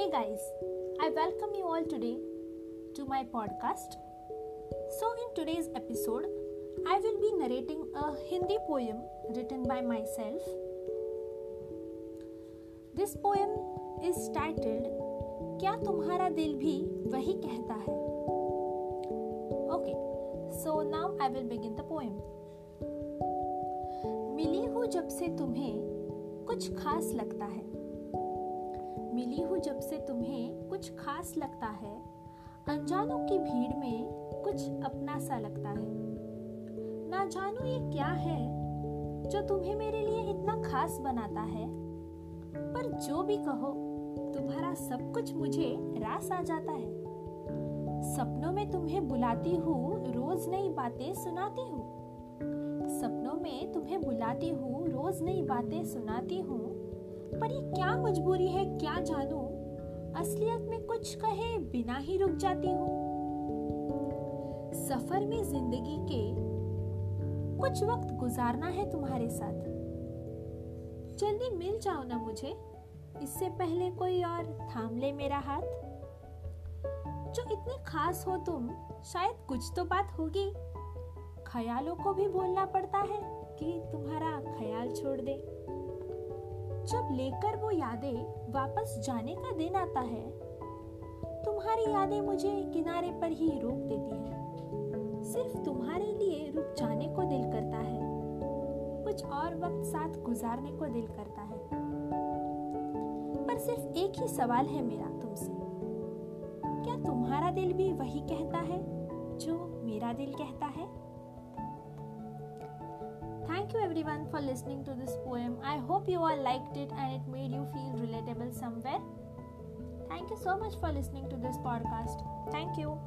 Hey guys, I welcome you all today to my podcast. So, in today's episode, I will be narrating a Hindi poem written by myself. This poem is titled क्या तुम्हारा दिल भी वही कहता है okay so now I will begin the poem मिली हूँ जब से तुम्हें कुछ खास लगता है मिली हूँ जब से तुम्हें कुछ खास लगता है। अनजानों की भीड़ में कुछ अपना सा लगता है। ना जानू ये क्या है जो तुम्हें मेरे लिए इतना खास बनाता है। पर जो भी कहो, तुम्हारा सब कुछ मुझे रास आ जाता है। सपनों में तुम्हें बुलाती हूँ, रोज नई बातें सुनाती हूँ। सपनों में तुम्हें बुलाती हूँ, रोज नई बातें सुनाती हूँ। पर ये क्या मजबूरी है, क्या जानू असलियत में कुछ कहे बिना ही रुक जाती हूँ। सफ़र में ज़िंदगी के कुछ वक्त गुजारना है तुम्हारे साथ। जल्दी मिल जाओ ना मुझे। इससे पहले कोई और थाम ले मेरा हाथ। जो इतने खास हो तुम, शायद कुछ तो बात होगी। ख्यालों को भी बोलना पड़ता है कि तुम्हारा ख्याल छोड़ दे। जब लेकर वो यादें वापस जाने का दिन आता है, तुम्हारी यादें मुझे किनारे पर ही रोक देती हैं। सिर्फ़ तुम्हारे लिए रुक जाने को दिल करता है, कुछ और वक्त साथ गुजारने को दिल करता है। पर सिर्फ़ एक ही सवाल है मेरा तुमसे। क्या तुम्हारा दिल भी वही कहता है जो मेरा दिल कहता है? Thank you everyone for listening to this poem. I hope you all liked it and it made you feel relatable somewhere. Thank you so much for listening to this podcast. Thank you.